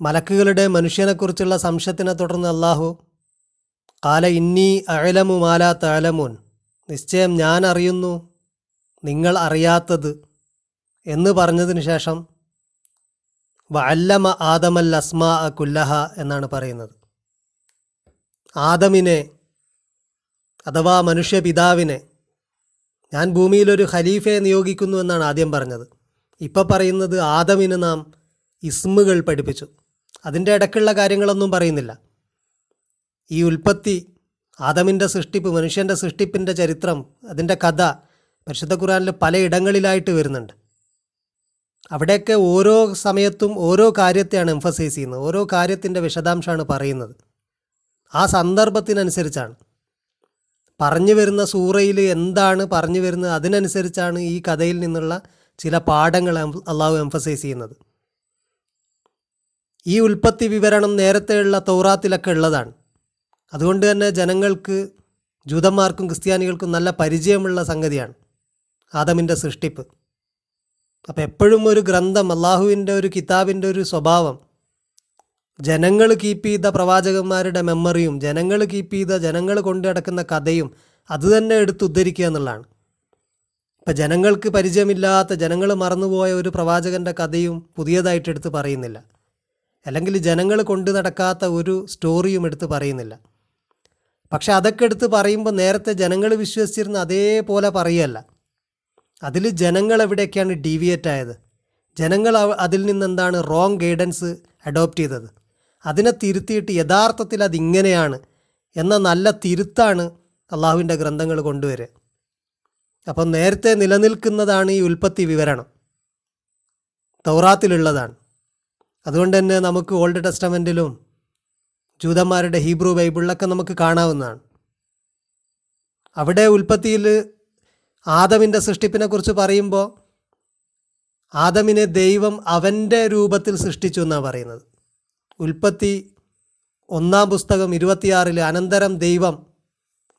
മലക്കുകളുടെ മനുഷ്യനെക്കുറിച്ചുള്ള സംശയത്തിനെ തുടർന്ന് അള്ളാഹു കാല ഇന്നി അഴലമു മാലാ തഴലമൂൻ നിശ്ചയം ഞാൻ അറിയുന്നു നിങ്ങൾ അറിയാത്തത് എന്ന് പറഞ്ഞതിന് ശേഷം വല്ലമ ആദമൽ അസ്മാ കുല്ലഹ എന്നാണ് പറയുന്നത്. ആദമിനെ അഥവാ മനുഷ്യപിതാവിനെ ഞാൻ ഭൂമിയിലൊരു ഖലീഫയെ നിയോഗിക്കുന്നു എന്നാണ് ആദ്യം പറഞ്ഞത്. ഇപ്പം പറയുന്നത് ആദമിന് നാം ഇസ്മുകൾ പഠിപ്പിച്ചു. അതിന്റെ ഇടയ്ക്കുള്ള കാര്യങ്ങളൊന്നും പറയുന്നില്ല. ഈ ഉൽപ്പത്തി ആദമിന്റെ സൃഷ്ടിപ്പ് മനുഷ്യന്റെ സൃഷ്ടിപ്പിന്റെ ചരിത്രം അതിന്റെ കഥ പരിശുദ്ധ ഖുറാനിൽ പലയിടങ്ങളിലായിട്ട് വരുന്നുണ്ട്. അവിടെയൊക്കെ ഓരോ സമയത്തും ഓരോ കാര്യത്തെയാണ് എംഫസൈസ് ചെയ്യുന്നത്. ഓരോ കാര്യത്തിന്റെ വിശദാംശമാണ് പറയുന്നത്. ആ സന്ദർഭത്തിനനുസരിച്ചാണ്. പറഞ്ഞു വരുന്ന സൂറയിൽ എന്താണ് പറഞ്ഞു വരുന്നത്? അതിനനുസരിച്ചാണ് ഈ കഥയിൽ നിന്നുള്ള ചില പാഠങ്ങൾ അള്ളാഹു എംഫസൈസ് ചെയ്യുന്നത്. ഈ ഉൽപ്പത്തി വിവരണം നേരത്തെയുള്ള തൗറാത്തിലൊക്കെ ഉള്ളതാണ്. അതുകൊണ്ട് തന്നെ ജനങ്ങൾക്ക് ജൂതന്മാർക്കും ക്രിസ്ത്യാനികൾക്കും നല്ല പരിചയമുള്ള സംഗതിയാണ് ആദമിന്റെ സൃഷ്ടിപ്പ്. അപ്പോൾ എപ്പോഴും ഒരു ഗ്രന്ഥം അള്ളാഹുവിന്റെ ഒരു കിതാബിന്റെ ഒരു സ്വഭാവം ജനങ്ങൾ കീപ്പ് ചെയ്ത പ്രവാചകന്മാരുടെ മെമ്മറിയും ജനങ്ങൾ കീപ്പ് ചെയ്ത ജനങ്ങൾ കൊണ്ടു നടക്കുന്ന കഥയും അത് തന്നെ എടുത്ത് ഉദ്ധരിക്കുക എന്നുള്ളതാണ്. ഇപ്പം ജനങ്ങൾക്ക് പരിചയമില്ലാത്ത ജനങ്ങൾ മറന്നുപോയ ഒരു പ്രവാചകന്റെ കഥയും പുതിയതായിട്ട് എടുത്ത് പറയുന്നില്ല. അല്ലെങ്കിൽ ജനങ്ങൾ കൊണ്ടു നടക്കാത്ത ഒരു സ്റ്റോറിയും എടുത്ത് പറയുന്നില്ല. പക്ഷെ അതൊക്കെ എടുത്ത് പറയുമ്പോൾ നേരത്തെ ജനങ്ങൾ വിശ്വസിച്ചിരുന്ന അതേപോലെ പറയുകയല്ല. അതിൽ ജനങ്ങൾ എവിടെയൊക്കെയാണ് ഡീവിയേറ്റ് ആയത്? ജനങ്ങൾ അതിൽ നിന്നെന്താണ് റോങ് ഗൈഡൻസ് അഡോപ്റ്റ് ചെയ്തത്? അതിനെ തിരുത്തിയിട്ട് യഥാർത്ഥത്തിൽ അതിങ്ങനെയാണ് എന്ന നല്ല തിരുത്താണ് അള്ളാഹുവിന്റെ ഗ്രന്ഥങ്ങൾ കൊണ്ടുവരിക. അപ്പം നേരത്തെ നിലനിൽക്കുന്നതാണ് ഈ ഉൽപ്പത്തി വിവരണം. തൗറാത്തിലുള്ളതാണ്. അതുകൊണ്ട് തന്നെ നമുക്ക് ഓൾഡ് ടെസ്റ്റമെന്റിലും ജൂതന്മാരുടെ ഹീബ്രു ബൈബിളിലൊക്കെ നമുക്ക് കാണാവുന്നതാണ്. അവിടെ ഉൽപ്പത്തിയിൽ ആദമിന്റെ സൃഷ്ടിപ്പിനെക്കുറിച്ച് പറയുമ്പോൾ ആദമിനെ ദൈവം അവന്റെ രൂപത്തിൽ സൃഷ്ടിച്ചു എന്നാണ് പറയുന്നത്. ഉൽപ്പത്തി ഒന്നാം പുസ്തകം ഇരുപത്തിയാറിൽ അനന്തരം ദൈവം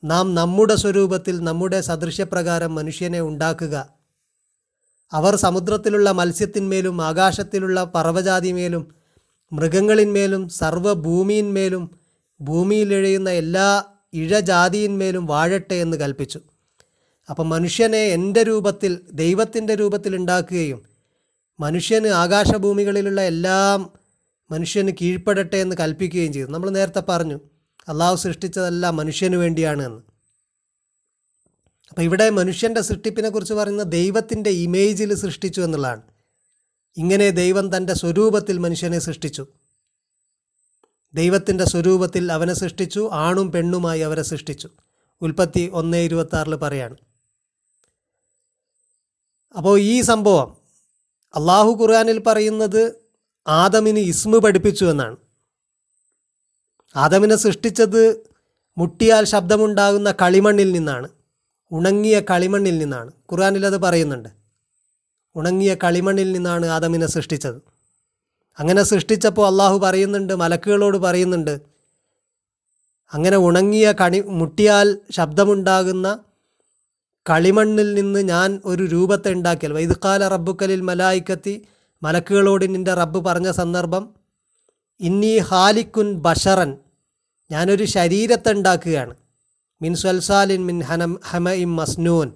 നാം നമ്മുടെ സ്വരൂപത്തിൽ നമ്മുടെ സദൃശ്യപ്രകാരം മനുഷ്യനെ ഉണ്ടാക്കുക അവർ സമുദ്രത്തിലുള്ള മത്സ്യത്തിന്മേലും ആകാശത്തിലുള്ള പർവജാതിമേലും മൃഗങ്ങളിന്മേലും സർവഭൂമിയിന്മേലും ഭൂമിയിലിഴയുന്ന എല്ലാ ഇഴജാതിയിന്മേലും വാഴട്ടെ എന്ന് കൽപ്പിച്ചു. അപ്പം മനുഷ്യനെ എന്റെ രൂപത്തിൽ ദൈവത്തിന്റെ രൂപത്തിൽ ഉണ്ടാക്കുകയും മനുഷ്യന് ആകാശഭൂമികളിലുള്ള എല്ലാം മനുഷ്യന് കീഴ്പ്പെടട്ടെ എന്ന് കൽപ്പിക്കുകയും ചെയ്തു. നമ്മൾ നേരത്തെ പറഞ്ഞു അള്ളാഹു സൃഷ്ടിച്ചതെല്ലാം മനുഷ്യന് വേണ്ടിയാണ് എന്ന്. അപ്പോൾ ഇവിടെ മനുഷ്യന്റെ സൃഷ്ടിപ്പിനെ കുറിച്ച് പറയുന്ന ദൈവത്തിന്റെ ഇമേജിൽ സൃഷ്ടിച്ചു എന്നുള്ളതാണ്. ഇങ്ങനെ ദൈവം തന്റെ സ്വരൂപത്തിൽ മനുഷ്യനെ സൃഷ്ടിച്ചു. ദൈവത്തിന്റെ സ്വരൂപത്തിൽ അവനെ സൃഷ്ടിച്ചു ആണും പെണ്ണുമായി അവരെ സൃഷ്ടിച്ചു. ഉൽപ്പത്തി ഒന്ന് ഇരുപത്തി ആറിൽ പറയാണ്. അപ്പോൾ ഈ സംഭവം അള്ളാഹു ഖുർആാനിൽ പറയുന്നത് ആദമിന് ഇസ്മു പഠിപ്പിച്ചു എന്നാണ്. ആദമിനെ സൃഷ്ടിച്ചത് മുട്ടിയാൽ ശബ്ദമുണ്ടാകുന്ന കളിമണ്ണിൽ നിന്നാണ്. ഉണങ്ങിയ കളിമണ്ണിൽ നിന്നാണ്. ഖുർആനിൽ അത് പറയുന്നുണ്ട്. ഉണങ്ങിയ കളിമണ്ണിൽ നിന്നാണ് ആദമിനെ സൃഷ്ടിച്ചത്. അങ്ങനെ സൃഷ്ടിച്ചപ്പോൾ അള്ളാഹു പറയുന്നുണ്ട് മലക്കുകളോട് പറയുന്നുണ്ട് അങ്ങനെ ഉണങ്ങിയ കണി മുട്ടിയാൽ ശബ്ദമുണ്ടാകുന്ന കളിമണ്ണിൽ നിന്ന് ഞാൻ ഒരു രൂപത്തെ ഉണ്ടാക്കിയാൽ. വൈദ്കാല റബ്ബുക്കലിൽ മലായിക്കത്തി മലക്കുകളോട് നിന്റെ റബ്ബ് പറഞ്ഞ സന്ദർഭം ഇന്നി ഹാലിക്കുൻ ബഷറൻ ഞാനൊരു ശരീരത്തെ ഉണ്ടാക്കുകയാണ്. മിൻ സൽസാലിൻ മിൻ ഹനം ഹമ ഇം മസ്നൂൻ.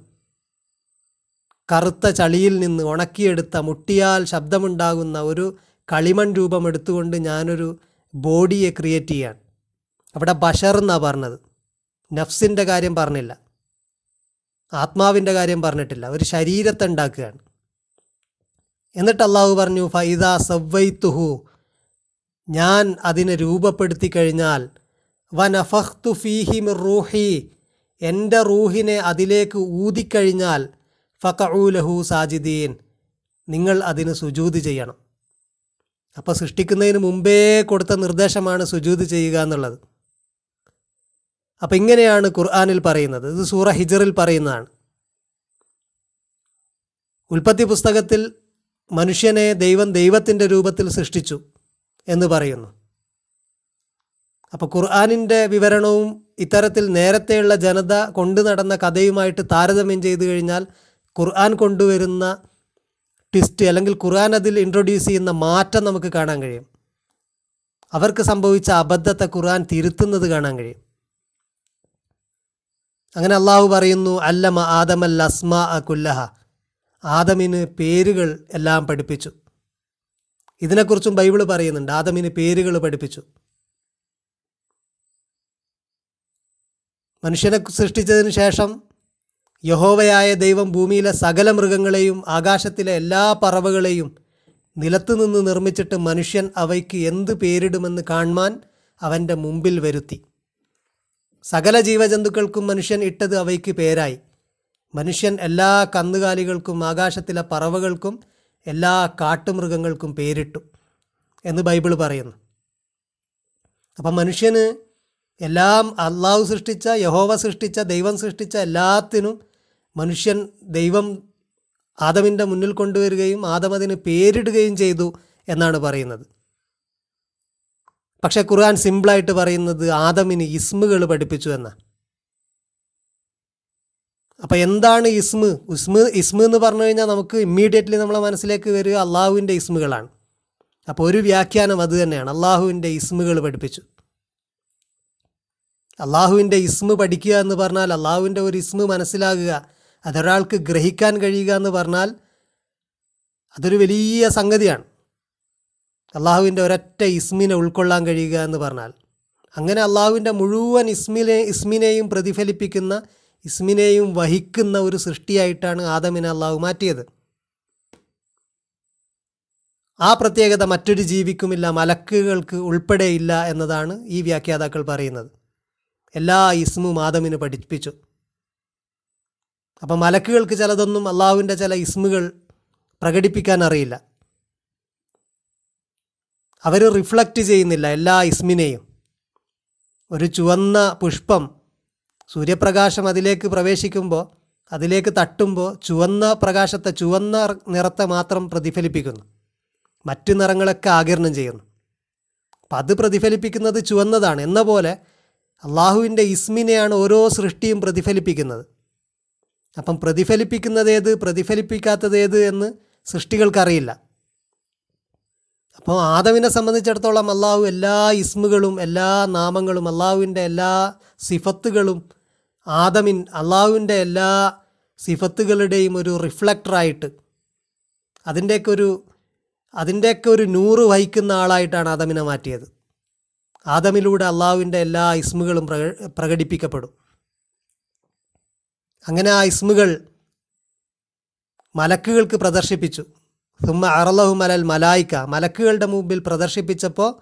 കറുത്ത ചളിയിൽ നിന്ന് ഉണക്കിയെടുത്ത മുട്ടിയാൽ ശബ്ദമുണ്ടാകുന്ന ഒരു കളിമൺ രൂപം എടുത്തുകൊണ്ട് ഞാനൊരു ബോഡിയെ ക്രിയേറ്റ് ചെയ്യാണ് അവിടെ ബഷർ എന്നാണ് പറഞ്ഞത്. നഫ്സിന്റെ കാര്യം പറഞ്ഞില്ല. ആത്മാവിന്റെ കാര്യം പറഞ്ഞിട്ടില്ല. ഒരു ശരീരത്തെ ഉണ്ടാക്കുകയാണ്. എന്നിട്ട് അള്ളാഹു പറഞ്ഞു ഫൈദ സവ്വൈത്തുഹു. ഞാൻ അതിനെ രൂപപ്പെടുത്തി കഴിഞ്ഞാൽ വനഫഖ്തു ഫീഹി മിർ റൂഹി. എന്റെ റൂഹിനെ അതിലേക്ക് ഊതിക്കഴിഞ്ഞാൽ ഫക്കഊലഹു സാജിദീൻ. നിങ്ങൾ അതിന് സുജൂത് ചെയ്യണം. അപ്പോൾ സൃഷ്ടിക്കുന്നതിന് മുമ്പേ കൊടുത്ത നിർദ്ദേശമാണ് സുജൂത് ചെയ്യുക എന്നുള്ളത്. അപ്പം ഇങ്ങനെയാണ് ഖുർആാനിൽ പറയുന്നത്. ഇത് സൂറ ഹിജറിൽ പറയുന്നതാണ്. ഉൽപ്പത്തി പുസ്തകത്തിൽ മനുഷ്യനെ ദൈവം ദൈവത്തിന്റെ രൂപത്തിൽ സൃഷ്ടിച്ചു എന്ന് പറയുന്നു. അപ്പോൾ ഖുർആാനിന്റെ വിവരണവും ഇത്തരത്തിൽ നേരത്തെയുള്ള ജനത കൊണ്ടു നടന്ന കഥയുമായിട്ട് താരതമ്യം ചെയ്തു കഴിഞ്ഞാൽ ഖുർആൻ കൊണ്ടുവരുന്ന ട്വിസ്റ്റ് അല്ലെങ്കിൽ ഖുർആൻ അതിൽ ഇൻട്രൊഡ്യൂസ് ചെയ്യുന്ന മാറ്റം നമുക്ക് കാണാൻ കഴിയും. അവർക്ക് സംഭവിച്ച അബദ്ധത്തെ ഖുർആൻ തിരുത്തുന്നത് കാണാൻ കഴിയും. അങ്ങനെ അള്ളാഹു പറയുന്നു അല്ലമ ആദമൽ അസ്മ അ കുല്ലഹ. ആദമിന് പേരുകൾ എല്ലാം പഠിപ്പിച്ചു. ഇതിനെക്കുറിച്ചും ബൈബിൾ പറയുന്നുണ്ട് ആദമിന് പേരുകൾ പഠിപ്പിച്ചു. മനുഷ്യനെ സൃഷ്ടിച്ചതിന് ശേഷം യഹോവയായ ദൈവം ഭൂമിയിലെ സകല മൃഗങ്ങളെയും ആകാശത്തിലെ എല്ലാ പറവകളെയും നിലത്തു നിന്ന് നിർമ്മിച്ചിട്ട് മനുഷ്യൻ അവയ്ക്ക് എന്ത് പേരിടുമെന്ന് കാണുവാൻ അവന്റെ മുമ്പിൽ വരുത്തി. സകല ജീവജന്തുക്കൾക്കും മനുഷ്യൻ ഇട്ടത് അവയ്ക്ക് പേരായി. മനുഷ്യൻ എല്ലാ കന്നുകാലികൾക്കും ആകാശത്തിലെ പറവകൾക്കും എല്ലാ കാട്ടുമൃഗങ്ങൾക്കും പേരിട്ടു എന്ന് ബൈബിൾ പറയുന്നു. അപ്പം മനുഷ്യന് എല്ലാം അള്ളാഹു സൃഷ്ടിച്ച യഹോവ സൃഷ്ടിച്ച ദൈവം സൃഷ്ടിച്ച എല്ലാത്തിനും മനുഷ്യൻ ദൈവം ആദമിന്റെ മുന്നിൽ കൊണ്ടുവരികയും ആദം അതിന് പേരിടുകയും ചെയ്തു എന്നാണ് പറയുന്നത്. പക്ഷേ ഖുർആൻ സിമ്പിളായിട്ട് പറയുന്നത് ആദമിന് ഇസ്മുകൾ പഠിപ്പിച്ചു എന്നാണ് അപ്പോൾ എന്താണ് ഇസ്മ്? ഇസ്മ് ഇസ്മ് എന്ന് പറഞ്ഞു കഴിഞ്ഞാൽ നമുക്ക് ഇമ്മീഡിയറ്റ്ലി നമ്മളെ മനസ്സിലേക്ക് വരിക അള്ളാഹുവിന്റെ ഇസ്മുകളാണ്. അപ്പോൾ ഒരു വ്യാഖ്യാനം അത് തന്നെയാണ്. അള്ളാഹുവിന്റെ ഇസ്മുകൾ പഠിപ്പിച്ചു. അള്ളാഹുവിന്റെ ഇസ്മ പഠിക്കുക എന്ന് പറഞ്ഞാൽ അള്ളാഹുവിന്റെ ഒരു ഇസ്മ മനസ്സിലാകുക. അതൊരാൾക്ക് ഗ്രഹിക്കാൻ കഴിയുക എന്ന് പറഞ്ഞാൽ അതൊരു വലിയ സംഗതിയാണ്. അള്ളാഹുവിന്റെ ഒരൊറ്റ ഇസ്മിനെ ഉൾക്കൊള്ളാൻ കഴിയുക എന്ന് പറഞ്ഞാൽ. അങ്ങനെ അള്ളാഹുവിന്റെ മുഴുവൻ ഇസ്മിനെ ഇസ്മിനെയും പ്രതിഫലിപ്പിക്കുന്ന ഇസ്മിനെയും വഹിക്കുന്ന ഒരു സൃഷ്ടിയായിട്ടാണ് ആദമിനെ അള്ളാഹു മാറ്റിയത്. ആ പ്രത്യേകത മറ്റൊരു ജീവിക്കുമില്ല മലക്കുകൾക്ക് ഉൾപ്പെടെയില്ല എന്നതാണ് ഈ വ്യാഖ്യാതാക്കൾ പറയുന്നത്. എല്ലാ ഇസ്മും ആദമിന് പഠിപ്പിച്ചു. അപ്പം മലക്കുകൾക്ക് ചിലതൊന്നും അള്ളാഹുവിന്റെ ചില ഇസ്മുകൾ പ്രകടിപ്പിക്കാൻ അറിയില്ല. അവർ റിഫ്ലക്റ്റ് ചെയ്യുന്നില്ല എല്ലാ ഇസ്മിനെയും. ഒരു ചുവന്ന പുഷ്പം സൂര്യപ്രകാശം അതിലേക്ക് പ്രവേശിക്കുമ്പോൾ അതിലേക്ക് തട്ടുമ്പോൾ ചുവന്ന പ്രകാശത്തെ ചുവന്ന നിറത്തെ മാത്രം പ്രതിഫലിപ്പിക്കുന്നു. മറ്റു നിറങ്ങളൊക്കെ ആകിരണം ചെയ്യുന്നു. അപ്പം അത് പ്രതിഫലിപ്പിക്കുന്നത് ചുവന്നതാണ്. എന്ന പോലെ അള്ളാഹുവിന്റെ ഇസ്മിനെയാണ് ഓരോ സൃഷ്ടിയും പ്രതിഫലിപ്പിക്കുന്നത്. അപ്പം പ്രതിഫലിപ്പിക്കുന്നതേത് പ്രതിഫലിപ്പിക്കാത്തതേത് എന്ന് സൃഷ്ടികൾക്കറിയില്ല. അപ്പോൾ ആദവിനെ സംബന്ധിച്ചിടത്തോളം അള്ളാഹു എല്ലാ ഇസ്മുകളും എല്ലാ നാമങ്ങളും അള്ളാഹുവിന്റെ എല്ലാ സിഫത്തുകളും ആദമിൻ അള്ളാഹുവിന്റെ എല്ലാ സിഫത്തുകളുടെയും ഒരു റിഫ്ലക്ടറായിട്ട് അതിന്റെയൊക്കെ ഒരു അതിന്റെയൊക്കെ ഒരു നൂറ് വഹിക്കുന്ന ആളായിട്ടാണ് ആദമിനെ മാറ്റിയത്. ആദമിലൂടെ അള്ളാഹുവിന്റെ എല്ലാ ഇസ്മുകളും പ്രക പ്രകടിപ്പിക്കപ്പെടും. അങ്ങനെ ആ ഇസ്മുകൾ മലക്കുകൾക്ക് പ്രദർശിപ്പിച്ചു. സുമ്മ അറലഹു മലൽ മലായിക്ക മലക്കുകളുടെ മുമ്പിൽ പ്രദർശിപ്പിച്ചപ്പോൾ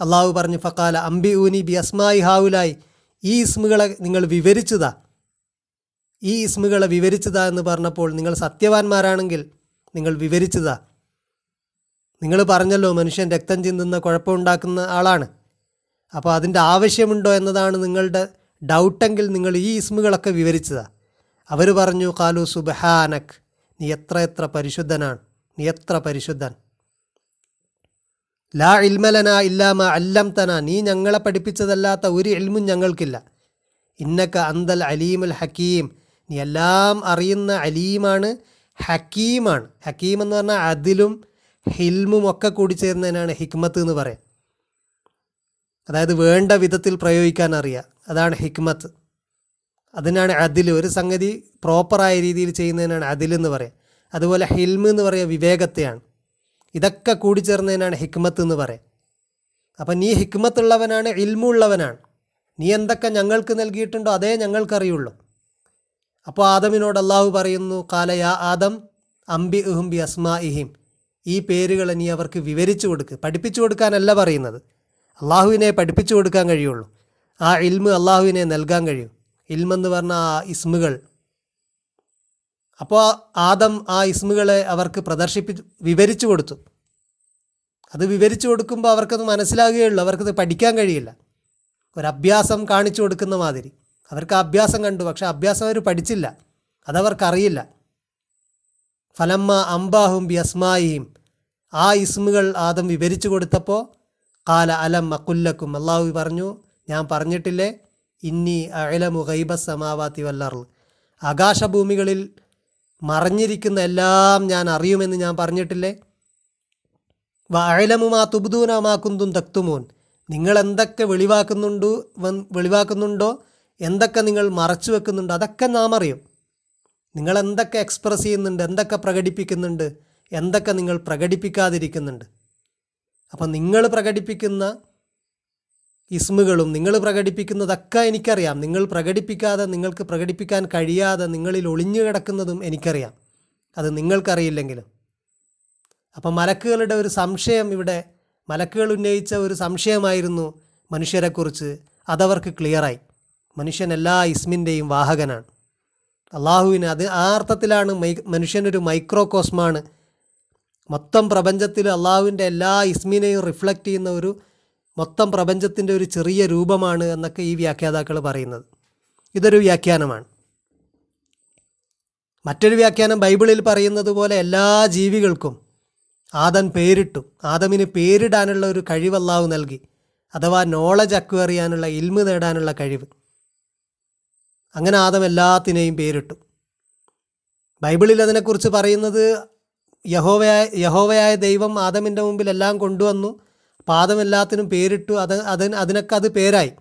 അള്ളാഹു പറഞ്ഞു ഫക്കാല അംബി ഊനി ബി അസ്മായി ഹാവുലായി. ഈ ഇസ്മുകളെ നിങ്ങൾ വിവരിച്ചതാ. ഈ ഇസ്മുകളെ വിവരിച്ചതാ എന്ന് പറഞ്ഞപ്പോൾ നിങ്ങൾ സത്യവാന്മാരാണെങ്കിൽ നിങ്ങൾ വിവരിച്ചതാ. നിങ്ങൾ പറഞ്ഞല്ലോ മനുഷ്യൻ രക്തം ചിന്തുന്ന കുഴപ്പമുണ്ടാക്കുന്ന ആളാണ്. അപ്പോൾ അതിന്റെ ആവശ്യമുണ്ടോ എന്നതാണ് നിങ്ങളുടെ ഡൗട്ടെങ്കിൽ നിങ്ങൾ ഈ ഇസ്മുകളൊക്കെ വിവരിച്ചതാണ് അവർ പറഞ്ഞു കാലു സുബഹാനക്. നീ എത്ര എത്ര പരിശുദ്ധനാണ്. നീ എത്ര പരിശുദ്ധൻ. ലാ ഇൽമലന ഇല്ലാമ അല്ലം തന നീ ഞങ്ങളെ പഠിപ്പിച്ചതല്ലാത്ത ഒരു ഇൽമും ഞങ്ങൾക്കില്ല. ഇന്നക്ക അന്തൽ അലീമുൽ ഹക്കീം. നീ എല്ലാം അറിയുന്ന അലീമാണ് ഹക്കീമാണ്. ഹക്കീം എന്ന് പറഞ്ഞാൽ അതിലും ഹിൽമും ഒക്കെ കൂടി ചേർന്നതിനാണ് ഹിക്മത്ത് എന്ന് പറയാം. അതായത് വേണ്ട വിധത്തിൽ പ്രയോഗിക്കാൻ അറിയുക അതാണ് ഹിക്മത്ത്. അതിനാണ് അതിൽ ഒരു സംഗതി പ്രോപ്പറായ രീതിയിൽ ചെയ്യുന്നതിനാണ് അതിലെന്ന് പറയുക അതുപോലെ ഹിൽമ് എന്ന് പറയുക വിവേകത്തെയാണ്. ഇതൊക്കെ കൂടിച്ചേർന്നതിനാണ് ഹിക്മത്ത് എന്ന് പറയുക അപ്പം നീ ഹിക്മത്തുള്ളവനാണ് ഇൽമുള്ളവനാണ് നീ എന്തൊക്കെ ഞങ്ങൾക്ക് നൽകിയിട്ടുണ്ടോ അതേ ഞങ്ങൾക്കറിയുള്ളൂ. അപ്പോൾ ആദമിനോട് അള്ളാഹു പറയുന്നു കാല യാ ആദം അംബി ഇഹും ബി അസ്മാ ഇഹിം ഈ പേരുകളെ നീ അവർക്ക് വിവരിച്ചു കൊടുക്ക്. പഠിപ്പിച്ചു കൊടുക്കാനല്ല പറയുന്നത്. അള്ളാഹുവിനെ പഠിപ്പിച്ചു കൊടുക്കാൻ കഴിയുള്ളൂ. ആ ഇൽമ് അള്ളാഹുവിനെ നൽകാൻ കഴിയും. ഇൽമെന്ന് പറഞ്ഞ ആ ഇസ്മുകൾ. അപ്പോൾ ആദം ആ ഇസ്മുകളെ അവർക്ക് പ്രദർശിപ്പി വിവരിച്ചു കൊടുത്തു. അത് വിവരിച്ചു കൊടുക്കുമ്പോൾ അവർക്കത് മനസ്സിലാകുകയുള്ളൂ. അവർക്കത് പഠിക്കാൻ കഴിയില്ല. ഒരു അഭ്യാസം കാണിച്ചു കൊടുക്കുന്ന മാതിരി. അവർക്ക് അഭ്യാസം കണ്ടു. പക്ഷേ അഭ്യാസം അവർ പഠിച്ചില്ല. അതവർക്കറിയില്ല. ഫലമ്മ അംബാഹും ബി അസ്മായിയും ആ ഇസ്മുകൾ ആദം വിവരിച്ചു കൊടുത്തപ്പോൾ കാല അലം അക്കുല്ലക്കും. അള്ളാഹു പറഞ്ഞു ഞാൻ പറഞ്ഞിട്ടില്ലേ? ഇന്നി അഴലമു ഗൈബ സമാവാത്തി വല്ലറു ആകാശഭൂമികളിൽ മറഞ്ഞിരിക്കുന്ന എല്ലാം ഞാൻ അറിയുമെന്ന് ഞാൻ പറഞ്ഞിട്ടില്ലേ? വഴലമുമാ തുബുദൂന മാക്കുന്തും തക്തുമോൻ. നിങ്ങൾ എന്തൊക്കെ വെളിവാക്കുന്നുണ്ടോ വെളിവാക്കുന്നുണ്ടോ എന്തൊക്കെ നിങ്ങൾ മറച്ചു വെക്കുന്നുണ്ടോ അതൊക്കെ നാം അറിയും. നിങ്ങൾ എന്തൊക്കെ എക്സ്പ്രസ് ചെയ്യുന്നുണ്ട് എന്തൊക്കെ പ്രകടിപ്പിക്കുന്നുണ്ട് എന്തൊക്കെ നിങ്ങൾ പ്രകടിപ്പിക്കാതിരിക്കുന്നുണ്ട്. അപ്പം നിങ്ങൾ പ്രകടിപ്പിക്കുന്ന ഇസ്മുകളും നിങ്ങൾ പ്രകടിപ്പിക്കുന്നതൊക്കെ എനിക്കറിയാം. നിങ്ങൾ പ്രകടിപ്പിക്കാതെ നിങ്ങൾക്ക് പ്രകടിപ്പിക്കാൻ കഴിയാതെ നിങ്ങളിൽ ഒളിഞ്ഞു കിടക്കുന്നതും എനിക്കറിയാം. അത് നിങ്ങൾക്കറിയില്ലെങ്കിലും. അപ്പം മലക്കുകളുടെ ഒരു സംശയം ഇവിടെ മലക്കുകൾ ഉന്നയിച്ച ഒരു സംശയമായിരുന്നു മനുഷ്യരെക്കുറിച്ച്. അതവർക്ക് ക്ലിയറായി. മനുഷ്യൻ എല്ലാ ഇസ്മിന്റെയും വാഹകനാണ്. അള്ളാഹുവിന് അത് ആ അർത്ഥത്തിലാണ് മൈ മനുഷ്യനൊരു മൈക്രോകോസ്മാണ് മൊത്തം പ്രപഞ്ചത്തിൽ അള്ളാഹുവിന്റെ എല്ലാ ഇസ്മിനെയും റിഫ്ലക്റ്റ് ചെയ്യുന്ന ഒരു മൊത്തം പ്രപഞ്ചത്തിന്റെ ഒരു ചെറിയ രൂപമാണ് എന്നൊക്കെ ഈ വ്യാഖ്യാതാക്കൾ പറയുന്നത്. ഇതൊരു വ്യാഖ്യാനമാണ്. മറ്റൊരു വ്യാഖ്യാനം ബൈബിളിൽ പറയുന്നത് പോലെ എല്ലാ ജീവികൾക്കും ആദൻ പേരിട്ടു. ആദമിന് പേരിടാനുള്ള ഒരു കഴിവ് അള്ളാഹു നൽകി. അഥവാ നോളജ് അക്വയർ ചെയ്യാനുള്ള ഇൽമ് നേടാനുള്ള കഴിവ്. അങ്ങനെ ആദം എല്ലാത്തിനെയും പേരിട്ടു. ബൈബിളിൽ അതിനെക്കുറിച്ച് പറയുന്നത് യഹോവയായ യഹോവയായ ദൈവം ആദമിന്റെ മുമ്പിൽ എല്ലാം കൊണ്ടുവന്നു. പാദം എല്ലാത്തിനും പേരിട്ടു. അത് അതിന് അതിനൊക്കെ അത് പേരായി.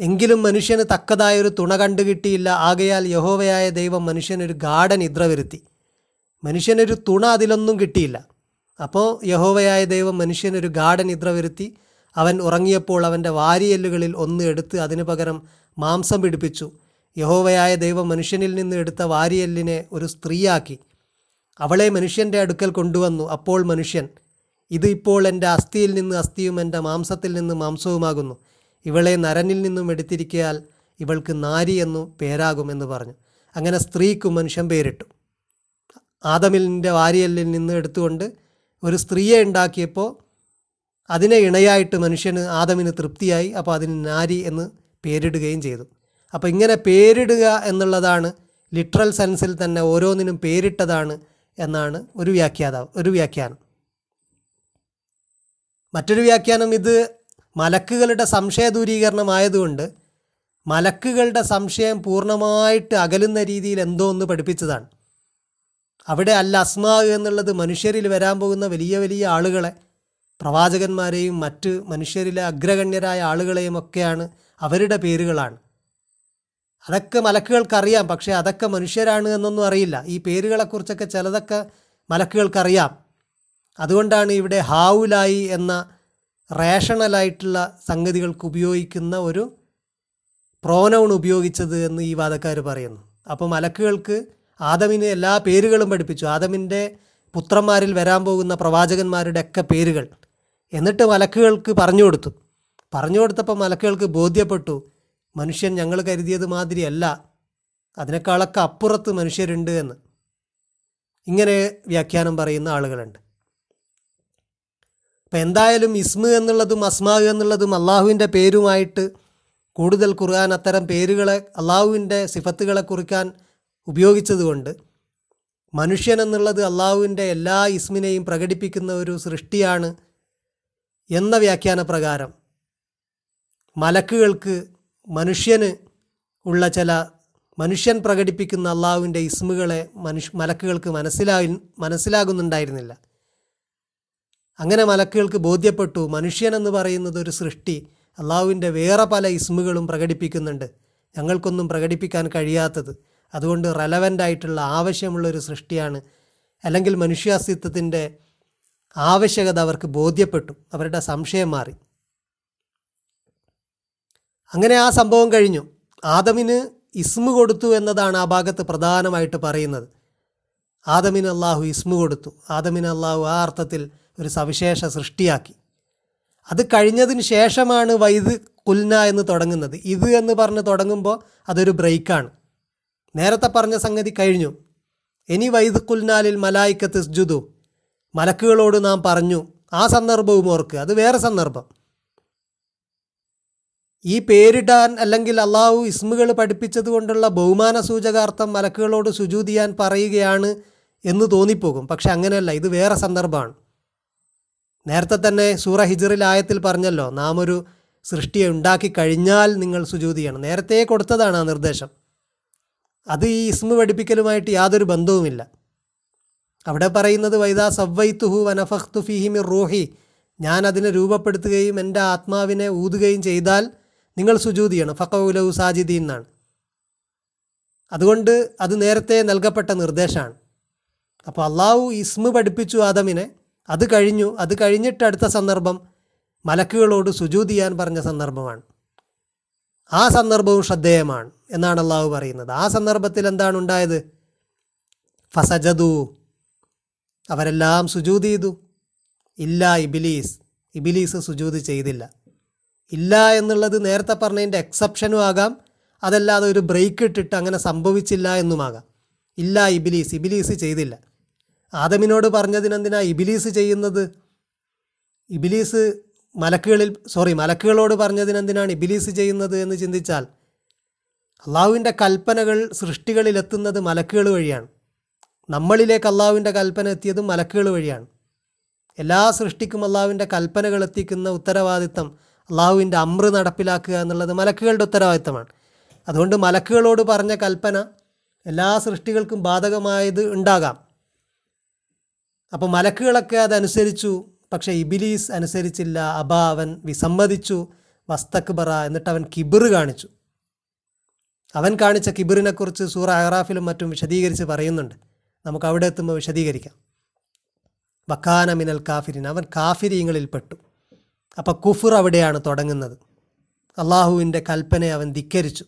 എങ്കിലും മനുഷ്യന് തക്കതായൊരു തുണ കണ്ടു കിട്ടിയില്ല. ആകയാൽ യഹോവയായ ദൈവം മനുഷ്യനൊരു ഗാഠൻ നിദ്ര വരുത്തി. മനുഷ്യനൊരു തുണ അതിലൊന്നും കിട്ടിയില്ല. അപ്പോൾ യഹോവയായ ദൈവം മനുഷ്യനൊരു ഗാഠൻ നിദ്ര വരുത്തി. അവൻ ഉറങ്ങിയപ്പോൾ അവന്റെ വാരിയെല്ലുകളിൽ ഒന്ന് എടുത്ത് അതിനു പകരം മാംസം പിടിപ്പിച്ചു. യഹോവയായ ദൈവം മനുഷ്യനിൽ നിന്ന് എടുത്ത വാരിയെല്ലിനെ ഒരു സ്ത്രീയാക്കി. അവളെ മനുഷ്യന്റെ അടുക്കൽ കൊണ്ടുവന്നു. അപ്പോൾ മനുഷ്യൻ ഇത് ഇപ്പോൾ എന്റെ അസ്ഥിയിൽ നിന്ന് അസ്ഥിയും എന്റെ മാംസത്തിൽ നിന്ന് മാംസവുമാകുന്നു. ഇവളെ നരനിൽ നിന്നും എടുത്തിരിക്കയാൽ ഇവൾക്ക് നാരി എന്നു പേരാകുമെന്ന് പറഞ്ഞു. അങ്ങനെ സ്ത്രീക്ക് മനുഷ്യൻ പേരിട്ടു. ആദമിലിന്റെ വാരിയല്ലിൽ നിന്ന് എടുത്തുകൊണ്ട് ഒരു സ്ത്രീയെ ഉണ്ടാക്കിയപ്പോൾ അതിനെ ഇണയായിട്ട് മനുഷ്യന് ആദമിന് തൃപ്തിയായി. അപ്പോൾ അതിന് നാരി എന്ന് പേരിടുകയും ചെയ്തു. അപ്പോൾ ഇങ്ങനെ പേരിടുക എന്നുള്ളതാണ് ലിറ്ററൽ സെൻസിൽ തന്നെ ഓരോന്നിനും പേരിട്ടതാണ് എന്നാണ് ഒരു വ്യാഖ്യാതാവ് ഒരു വ്യാഖ്യാനം. മറ്റൊരു വ്യാഖ്യാനം ഇത് മലക്കുകളുടെ സംശയ ദൂരീകരണമായതുകൊണ്ട് മലക്കുകളുടെ സംശയം പൂർണമായിട്ട് അകലുന്ന രീതിയിൽ എന്തോ ഒന്ന് പഠിപ്പിച്ചതാണ്. അവിടെ അല്ല അസ്മാ എന്നുള്ളത് മനുഷ്യരിൽ വരാൻ പോകുന്ന വലിയ വലിയ ആളുകളെ പ്രവാചകന്മാരെയും മറ്റ് മനുഷ്യരിലെ അഗ്രഗണ്യരായ ആളുകളെയും ഒക്കെയാണ് അവരുടെ പേരുകളാണ്. അതൊക്കെ മലക്കുകൾക്കറിയാം പക്ഷേ അതൊക്കെ മനുഷ്യരാണ് എന്നൊന്നും അറിയില്ല. ഈ പേരുകളെക്കുറിച്ചൊക്കെ ചിലതൊക്കെ മലക്കുകൾക്കറിയാം. അതുകൊണ്ടാണ് ഇവിടെ ഹാവുലായി എന്ന റേഷണലായിട്ടുള്ള സംഗതികൾക്ക് ഉപയോഗിക്കുന്ന ഒരു പ്രോനൗൺ ഉപയോഗിച്ചത് എന്ന് ഈ വാദക്കാർ പറയുന്നു. അപ്പോൾ മലക്കുകൾക്ക് ആദമിന് എല്ലാ പേരുകളും പഠിപ്പിച്ചു. ആദമിന്റെ പുത്രന്മാരിൽ വരാൻ പോകുന്ന പ്രവാചകന്മാരുടെ ഒക്കെ പേരുകൾ. എന്നിട്ട് മലക്കുകൾക്ക് പറഞ്ഞു കൊടുത്തു. പറഞ്ഞു കൊടുത്തപ്പോൾ മലക്കുകൾക്ക് ബോധ്യപ്പെട്ടു. മനുഷ്യൻ ഞങ്ങൾ കരുതിയത് മാതിരിയല്ല. അതിനേക്കാളൊക്കെ അപ്പുറത്ത് മനുഷ്യരുണ്ട് എന്ന്. ഇങ്ങനെ വ്യാഖ്യാനം പറയുന്ന ആളുകളുണ്ട്. അപ്പം എന്തായാലും ഇസ്മു എന്നുള്ളതും അസ്മാവ് എന്നുള്ളതും അള്ളാഹുവിന്റെ പേരുമായിട്ട് കൂടുതൽ ഖുർആൻ അത്തരം പേരുകളെ അള്ളാഹുവിന്റെ സിഫത്തുകളെ കുറിക്കാൻ ഉപയോഗിച്ചതുകൊണ്ട് മനുഷ്യൻ എന്നുള്ളത് അള്ളാഹുവിന്റെ എല്ലാ ഇസ്മിനെയും പ്രകടിപ്പിക്കുന്ന ഒരു സൃഷ്ടിയാണ് എന്ന വ്യാഖ്യാന പ്രകാരം മലക്കുകൾക്ക് മനുഷ്യന് ഉള്ള ചില മനുഷ്യൻ പ്രകടിപ്പിക്കുന്ന അള്ളാഹുവിന്റെ ഇസ്മുകളെ മനുഷ്യ മലക്കുകൾക്ക് മനസ്സിലായി മനസ്സിലാകുന്നുണ്ടായിരുന്നില്ല. അങ്ങനെ മലക്കുകൾക്ക് ബോധ്യപ്പെട്ടു. മനുഷ്യൻ എന്ന് പറയുന്നത് ഒരു സൃഷ്ടി. അള്ളാഹുവിന്റെ വേറെ പല ഇസ്മുകളും പ്രകടിപ്പിക്കുന്നുണ്ട്. ഞങ്ങൾക്കൊന്നും പ്രകടിപ്പിക്കാൻ കഴിയാത്തത്. അതുകൊണ്ട് റെലവന്റ് ആയിട്ടുള്ള ആവശ്യമുള്ള ഒരു സൃഷ്ടിയാണ്. അല്ലെങ്കിൽ മനുഷ്യാസ്തിത്വത്തിന്റെ ആവശ്യകത അവർക്ക് ബോധ്യപ്പെട്ടു. അവരുടെ സംശയം മാറി. അങ്ങനെ ആ സംഭവം കഴിഞ്ഞു. ആദമിന് ഇസ്മു കൊടുത്തു എന്നതാണ് ആ ഭാഗത്ത് പ്രധാനമായിട്ട് പറയുന്നത്. ആദമിന് അള്ളാഹു ഇസ്മു കൊടുത്തു. ആദമിന് അള്ളാഹു ആ അർത്ഥത്തിൽ ഒരു സവിശേഷ സൃഷ്ടിയാക്കി. അത് കഴിഞ്ഞതിന് ശേഷമാണ് വൈദ് കുൽന എന്ന് തുടങ്ങുന്നത്. ഇത് എന്ന് പറഞ്ഞ് തുടങ്ങുമ്പോൾ അതൊരു ബ്രേക്കാണ്. നേരത്തെ പറഞ്ഞ സംഗതി കഴിഞ്ഞു. ഇനി വൈദ് കുൽനാലിൽ മലായിക്കത്ത് സ്ജുദു മലക്കുകളോട് നാം പറഞ്ഞു. ആ സന്ദർഭവും ഓർക്ക്. അത് വേറെ സന്ദർഭം. ഈ പേരിടാൻ അല്ലെങ്കിൽ അള്ളാഹു ഇസ്മുകൾ പഠിപ്പിച്ചത് കൊണ്ടുള്ള ബഹുമാന സൂചകാർത്ഥം മലക്കുകളോട് സുജൂതിയാൻ പറയുകയാണ് എന്ന് തോന്നിപ്പോകും. പക്ഷെ അങ്ങനെയല്ല ഇത് വേറെ സന്ദർഭമാണ്. നേരത്തെ തന്നെ സൂറ ഹിജറിൽ ആയത്തിൽ പറഞ്ഞല്ലോ നാം ഒരു സൃഷ്ടിയെ ഉണ്ടാക്കി കഴിഞ്ഞാൽ നിങ്ങൾ സുജൂതിയാണ്. നേരത്തെ കൊടുത്തതാണ് ആ നിർദ്ദേശം. അത് ഈ ഇസ്മു പഠിപ്പിക്കലുമായിട്ട് യാതൊരു ബന്ധവുമില്ല. അവിടെ പറയുന്നത് വൈദാ സവ്വൈത്തുഹു വനഫഖ്തു ഫിഹിമി റൂഹി. ഞാൻ അതിനെ രൂപപ്പെടുത്തുകയും എന്റെ ആത്മാവിനെ ഊതുകയും ചെയ്താൽ നിങ്ങൾ സുജൂതി ചെയ്യണം. ഫക്കൗലഹു സാജിദീൻ എന്നാണ്. അതുകൊണ്ട് അത് നേരത്തെ നൽകപ്പെട്ട നിർദ്ദേശമാണ്. അപ്പോൾ അള്ളാഹു ഇസ്മ പഠിപ്പിച്ചു ആദമിനെ. അത് കഴിഞ്ഞു. അത് കഴിഞ്ഞിട്ട് അടുത്ത സന്ദർഭം മലക്കുകളോട് സുജൂത് ചെയ്യാൻ പറഞ്ഞ സന്ദർഭമാണ്. ആ സന്ദർഭവും ശ്രദ്ധേയമാണ് എന്നാണ് അള്ളാഹു പറയുന്നത്. ആ സന്ദർഭത്തിൽ എന്താണ് ഉണ്ടായത്? ഫസജദു. അവരെല്ലാം സുജൂത് ചെയ്തു. ഇല്ല ഇബിലീസ്. ഇബിലീസ് സുജൂത് ചെയ്തില്ല. ഇല്ല എന്നുള്ളത് നേരത്തെ പറഞ്ഞതിന്റെ എക്സെപ്ഷനും ആകാം. അതല്ലാതെ ഒരു ബ്രേക്ക് ഇട്ടിട്ട് അങ്ങനെ സംഭവിച്ചില്ല എന്നുമാകാം ഇല്ല ഇബിലീസ് ഇബിലീസ് ചെയ്തില്ല. ആദമിനോട് പറഞ്ഞതിനെന്തിനാ ഇബിലീസ് ചെയ്യുന്നത്? ഇബിലീസ് മലക്കുകളിൽ സോറി മലക്കുകളോട് പറഞ്ഞതിനെന്തിനാണ് ഇബിലീസ് ചെയ്യുന്നത് എന്ന് ചിന്തിച്ചാൽ അള്ളാഹുവിന്റെ കൽപ്പനകൾ സൃഷ്ടികളിലെത്തുന്നത് മലക്കുകൾ വഴിയാണ്. നമ്മളിലേക്ക് അള്ളാഹുവിന്റെ കൽപ്പന എത്തിയതും മലക്കുകൾ വഴിയാണ്. എല്ലാ സൃഷ്ടിക്കും അള്ളാഹുവിന്റെ കൽപ്പനകൾ എത്തിക്കുന്ന ഉത്തരവാദിത്തം അള്ളാഹുവിന്റെ അമ്ര നടപ്പിലാക്കുക എന്നുള്ളത് മലക്കുകളുടെ ഉത്തരവാദിത്തമാണ്. അതുകൊണ്ട് മലക്കുകളോട് പറഞ്ഞ കൽപ്പന എല്ലാ സൃഷ്ടികൾക്കും ബാധകമായത് ഉണ്ടാകാം. അപ്പോൾ മലക്കുകളൊക്കെ അതനുസരിച്ചു പക്ഷേ ഇബിലീസ് അനുസരിച്ചില്ല. അബ അവൻ വിസമ്മതിച്ചു വസ്തക്ബറ എന്നിട്ട് അവൻ കിബിർ കാണിച്ചു. അവൻ കാണിച്ച കിബിറിനെക്കുറിച്ച് സൂറ അഹ്റാഫിലും മറ്റും വിശദീകരിച്ച് പറയുന്നുണ്ട്. നമുക്ക് അവിടെ എത്തുമ്പോൾ വിശദീകരിക്കാം. വക്കാന മിനൽ കാഫിരിൻ. അവൻ കാഫിരീങ്ങളിൽ പെട്ടു. അപ്പോൾ കുഫുർ അവിടെയാണ് തുടങ്ങുന്നത്. അള്ളാഹുവിന്റെ കൽപ്പനയെ അവൻ ധിക്കരിച്ചു.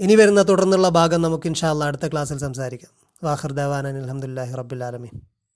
ഇനി വരുന്ന തുടർന്നുള്ള ഭാഗം നമുക്ക് ഇൻഷാല്ല അടുത്ത ക്ലാസ്സിൽ സംസാരിക്കാം. വാഹിർ ദേവാനൻ അലഹമുല്ലാഹി റബ്ബുലാലമീൻ